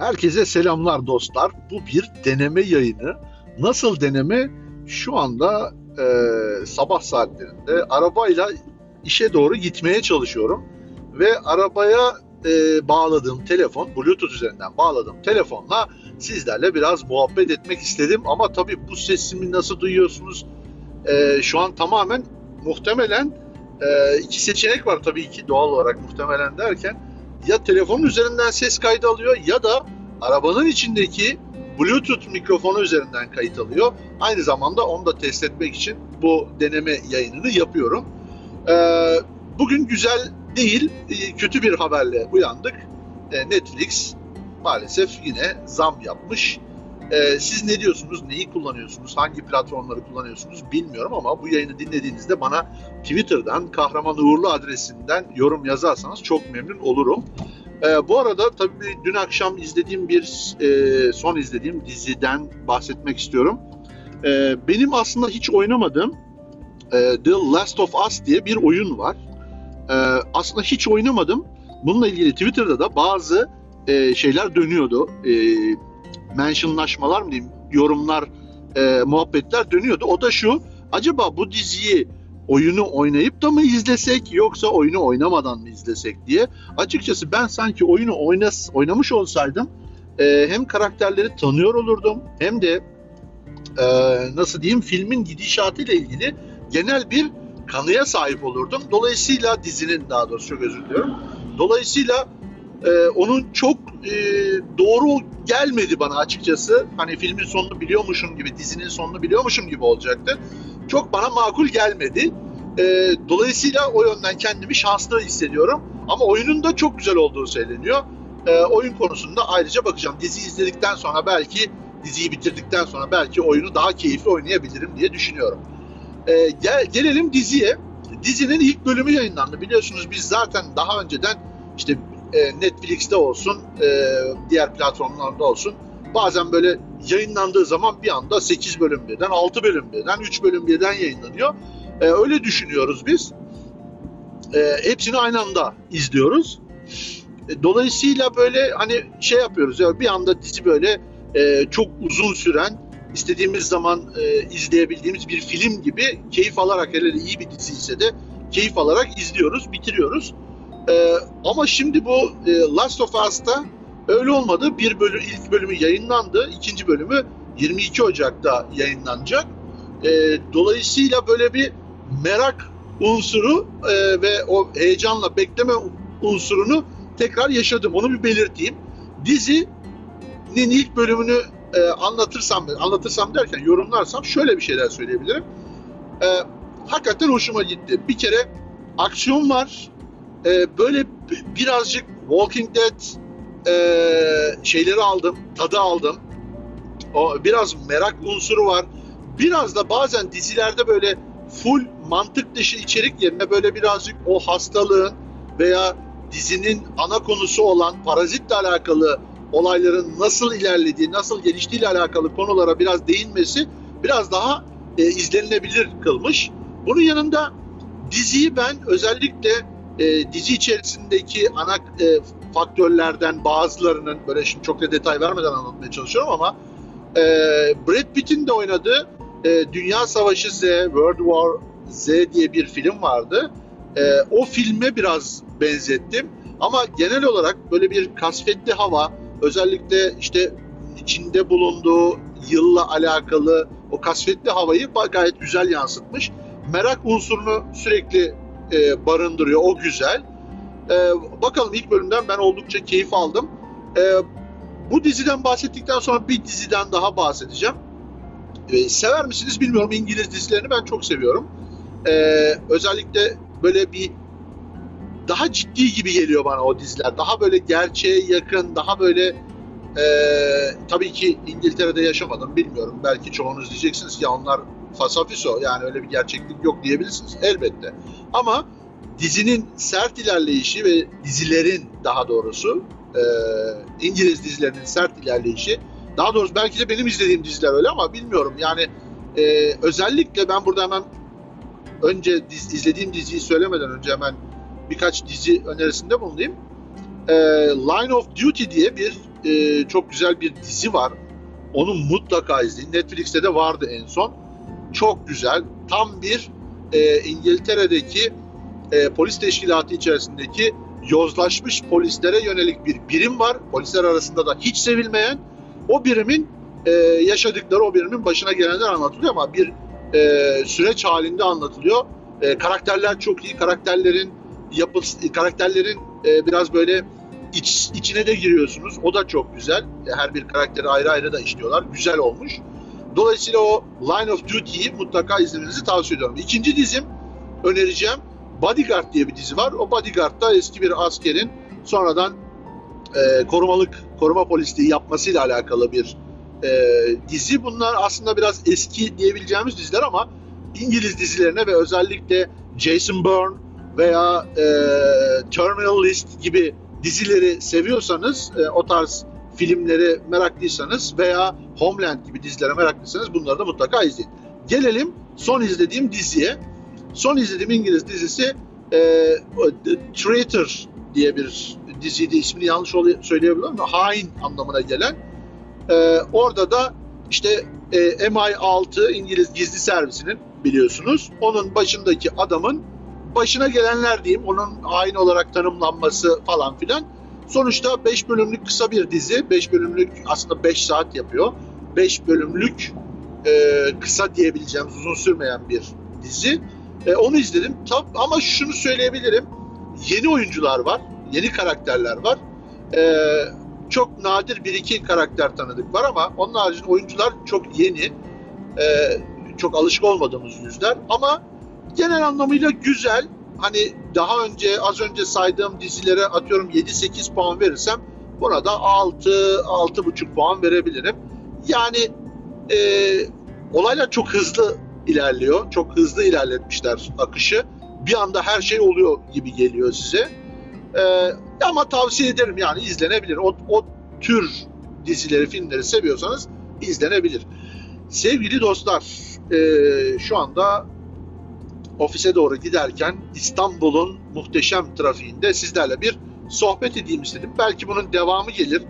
Herkese selamlar dostlar. Bu bir deneme yayını. Nasıl deneme? Şu anda e, sabah saatlerinde arabayla işe doğru gitmeye çalışıyorum. Ve arabaya e, bağladığım telefon, Bluetooth üzerinden bağladığım telefonla sizlerle biraz muhabbet etmek istedim. Ama tabii bu sesimi nasıl duyuyorsunuz? E, şu an tamamen muhtemelen e, iki seçenek var tabii ki doğal olarak muhtemelen derken ya telefonun üzerinden ses kaydı alıyor ya da arabanın içindeki Bluetooth mikrofonu üzerinden kayıt alıyor. Aynı zamanda onu da test etmek için bu deneme yayınını yapıyorum. Ee, bugün güzel değil, e, kötü bir haberle uyandık. Ee, Netflix maalesef yine zam yapmış. Ee, siz ne diyorsunuz, neyi kullanıyorsunuz, hangi platformları kullanıyorsunuz bilmiyorum ama bu yayını dinlediğinizde bana Twitter'dan Kahraman Uğurlu adresinden yorum yazarsanız çok memnun olurum. Ee, bu arada tabii dün akşam izlediğim bir, e, son izlediğim diziden bahsetmek istiyorum. Ee, benim aslında hiç oynamadığım e, The Last of Us diye bir oyun var. Ee, aslında hiç oynamadım. Bununla ilgili Twitter'da da bazı e, şeyler dönüyordu. E, mentionlaşmalar mı diyeyim, yorumlar, e, muhabbetler dönüyordu. O da şu, acaba bu diziyi oyunu oynayıp da mı izlesek yoksa oyunu oynamadan mı izlesek diye. Açıkçası ben sanki oyunu oynas, oynamış olsaydım e, hem karakterleri tanıyor olurdum hem de e, nasıl diyeyim filmin gidişatıyla ilgili genel bir kanıya sahip olurdum. Dolayısıyla dizinin daha doğrusu çok özür diliyorum. Dolayısıyla e, onun çok e, doğru gelmedi bana açıkçası. Hani filmin sonunu biliyormuşum gibi, dizinin sonunu biliyormuşum gibi olacaktı. Çok bana makul gelmedi. E, dolayısıyla o yönden kendimi şanslı hissediyorum. Ama oyunun da çok güzel olduğu söyleniyor. E, oyun konusunda ayrıca bakacağım. Dizi izledikten sonra belki, diziyi bitirdikten sonra belki oyunu daha keyifli oynayabilirim diye düşünüyorum. E, gel, gelelim diziye. Dizinin ilk bölümü yayınlandı. Biliyorsunuz biz zaten daha önceden işte e, Netflix'te olsun, e, diğer platformlarda olsun bazen böyle yayınlandığı zaman bir anda 8 bölüm birden, 6 bölüm birden, 3 bölüm birden yayınlanıyor. E, öyle düşünüyoruz biz. Hepsini aynı anda izliyoruz. Dolayısıyla böyle hani şey yapıyoruz ya bir anda dizi böyle çok uzun süren istediğimiz zaman izleyebildiğimiz bir film gibi keyif alarak hele iyi bir dizi ise de keyif alarak izliyoruz, bitiriyoruz. E, ama şimdi bu e, Last of Us'ta öyle olmadı. Bir bölüm, ilk bölümü yayınlandı. ikinci bölümü 22 Ocak'ta yayınlanacak. E, dolayısıyla böyle bir merak unsuru e, ve o heyecanla bekleme unsurunu tekrar yaşadım. Onu bir belirteyim. Dizinin ilk bölümünü e, anlatırsam, anlatırsam derken yorumlarsam şöyle bir şeyler söyleyebilirim. E, hakikaten hoşuma gitti. Bir kere aksiyon var. E, böyle birazcık Walking Dead e, şeyleri aldım, tadı aldım. O biraz merak unsuru var. Biraz da bazen dizilerde böyle full mantık dışı içerik yerine böyle birazcık o hastalığın veya dizinin ana konusu olan parazitle alakalı olayların nasıl ilerlediği, nasıl geliştiği ile alakalı konulara biraz değinmesi biraz daha e, izlenilebilir kılmış. Bunun yanında diziyi ben özellikle e, dizi içerisindeki ana e, faktörlerden bazılarının böyle şimdi çok da detay vermeden anlatmaya çalışıyorum ama e, Brad Pitt'in de oynadığı e, Dünya Savaşı Z, World War Z diye bir film vardı. E, o filme biraz benzettim. Ama genel olarak böyle bir kasvetli hava, özellikle işte içinde bulunduğu yılla alakalı o kasvetli havayı gayet güzel yansıtmış. Merak unsurunu sürekli e, barındırıyor, o güzel. E, bakalım ilk bölümden ben oldukça keyif aldım. E, bu diziden bahsettikten sonra bir diziden daha bahsedeceğim. E, sever misiniz bilmiyorum İngiliz dizilerini ben çok seviyorum. E, özellikle böyle bir daha ciddi gibi geliyor bana o diziler. Daha böyle gerçeğe yakın, daha böyle e, tabii ki İngiltere'de yaşamadım bilmiyorum. Belki çoğunuz diyeceksiniz ya onlar fasafiso yani öyle bir gerçeklik yok diyebilirsiniz elbette. Ama dizinin sert ilerleyişi ve dizilerin daha doğrusu e, İngiliz dizilerinin sert ilerleyişi daha doğrusu belki de benim izlediğim diziler öyle ama bilmiyorum yani e, özellikle ben burada hemen önce diz, izlediğim diziyi söylemeden önce hemen birkaç dizi önerisinde bulunayım. E, Line of Duty diye bir e, çok güzel bir dizi var. Onu mutlaka izleyin. Netflix'te de vardı en son. Çok güzel. Tam bir e, İngiltere'deki e, polis teşkilatı içerisindeki yozlaşmış polislere yönelik bir birim var. Polisler arasında da hiç sevilmeyen. O birimin e, yaşadıkları, o birimin başına gelenler anlatılıyor ama bir e, süreç halinde anlatılıyor. E, karakterler çok iyi. Karakterlerin yapısı, karakterlerin e, biraz böyle iç, içine de giriyorsunuz. O da çok güzel. Her bir karakteri ayrı ayrı da işliyorlar. Güzel olmuş. Dolayısıyla o Line of Duty'yi mutlaka izlemenizi tavsiye ediyorum. İkinci dizim önereceğim. Bodyguard diye bir dizi var. O Bodyguard'da eski bir askerin sonradan e, korumalık, koruma polisliği yapmasıyla alakalı bir e, dizi. Bunlar aslında biraz eski diyebileceğimiz diziler ama İngiliz dizilerine ve özellikle Jason Bourne veya e, Terminal List gibi dizileri seviyorsanız, e, o tarz filmleri meraklıysanız veya Homeland gibi dizilere meraklıysanız bunları da mutlaka izleyin. Gelelim son izlediğim diziye. Son izlediğim İngiliz dizisi e, The Traitor diye bir diziydi. İsmini yanlış söyleyebilirim ama hain anlamına gelen. E, orada da işte e, MI6 İngiliz gizli servisinin biliyorsunuz. Onun başındaki adamın başına gelenler diyeyim. Onun hain olarak tanımlanması falan filan. Sonuçta 5 bölümlük kısa bir dizi. 5 bölümlük aslında 5 saat yapıyor. 5 bölümlük e, kısa diyebileceğimiz uzun sürmeyen bir dizi. E, onu izledim. Tab ama şunu söyleyebilirim. Yeni oyuncular var. Yeni karakterler var. E, çok nadir bir iki karakter tanıdık var ama onun haricinde oyuncular çok yeni. E, çok alışık olmadığımız yüzler. Ama genel anlamıyla güzel. Hani daha önce az önce saydığım dizilere atıyorum 7-8 puan verirsem buna da 6 6,5 puan verebilirim. Yani e, olaylar çok hızlı ilerliyor. Çok hızlı ilerletmişler akışı. Bir anda her şey oluyor gibi geliyor size. E, ama tavsiye ederim yani izlenebilir. O, o tür dizileri, filmleri seviyorsanız izlenebilir. Sevgili dostlar, e, şu anda ofise doğru giderken İstanbul'un muhteşem trafiğinde sizlerle bir sohbet edeyim istedim. Belki bunun devamı gelir.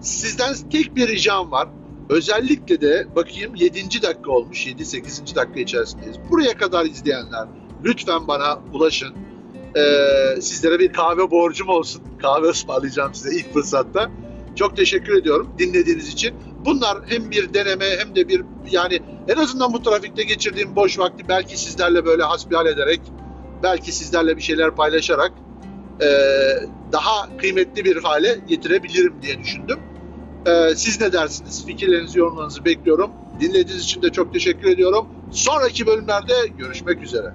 Sizden tek bir ricam var. Özellikle de bakayım 7. dakika olmuş. 7-8. dakika içerisindeyiz. Buraya kadar izleyenler lütfen bana ulaşın. Ee, sizlere bir kahve borcum olsun. Kahve ısmarlayacağım size ilk fırsatta. Çok teşekkür ediyorum dinlediğiniz için. Bunlar hem bir deneme hem de bir yani en azından bu trafikte geçirdiğim boş vakti belki sizlerle böyle hasbihal ederek belki sizlerle bir şeyler paylaşarak e, daha kıymetli bir hale getirebilirim diye düşündüm. E, siz ne dersiniz? Fikirlerinizi, yorumlarınızı bekliyorum. Dinlediğiniz için de çok teşekkür ediyorum. Sonraki bölümlerde görüşmek üzere.